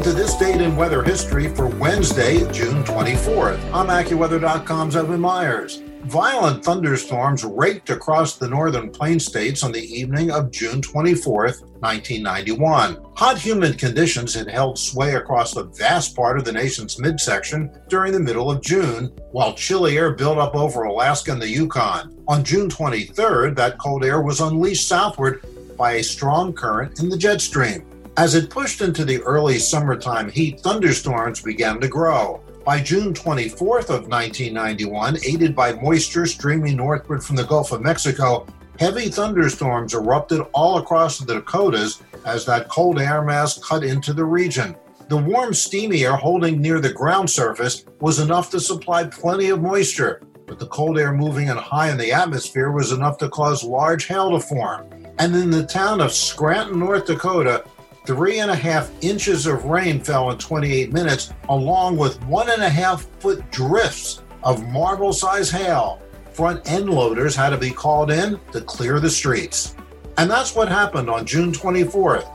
Welcome to this date in weather history for Wednesday, June 24th. I'm AccuWeather.com's Evan Myers. Violent thunderstorms raked across the northern plain states on the evening of June 24, 1991. Hot, humid conditions had held sway across a vast part of the nation's midsection during the middle of June, while chilly air built up over Alaska and the Yukon. On June 23rd, that cold air was unleashed southward by a strong current in the jet stream. As it pushed into the early summertime heat, thunderstorms began to grow. By June 24th of 1991, aided by moisture streaming northward from the Gulf of Mexico, heavy thunderstorms erupted all across the Dakotas as that cold air mass cut into the region. The warm, steamy air holding near the ground surface was enough to supply plenty of moisture, but the cold air moving in high in the atmosphere was enough to cause large hail to form. And in the town of Scranton, North Dakota, Three and a half inches of rain fell in 28 minutes, along with one and a half foot drifts of marble sized hail. Front end loaders had to be called in to clear the streets. And that's what happened on June 24th.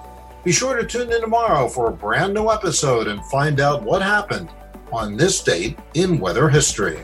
Be sure to tune in tomorrow for a brand new episode and find out what happened on this date in weather history.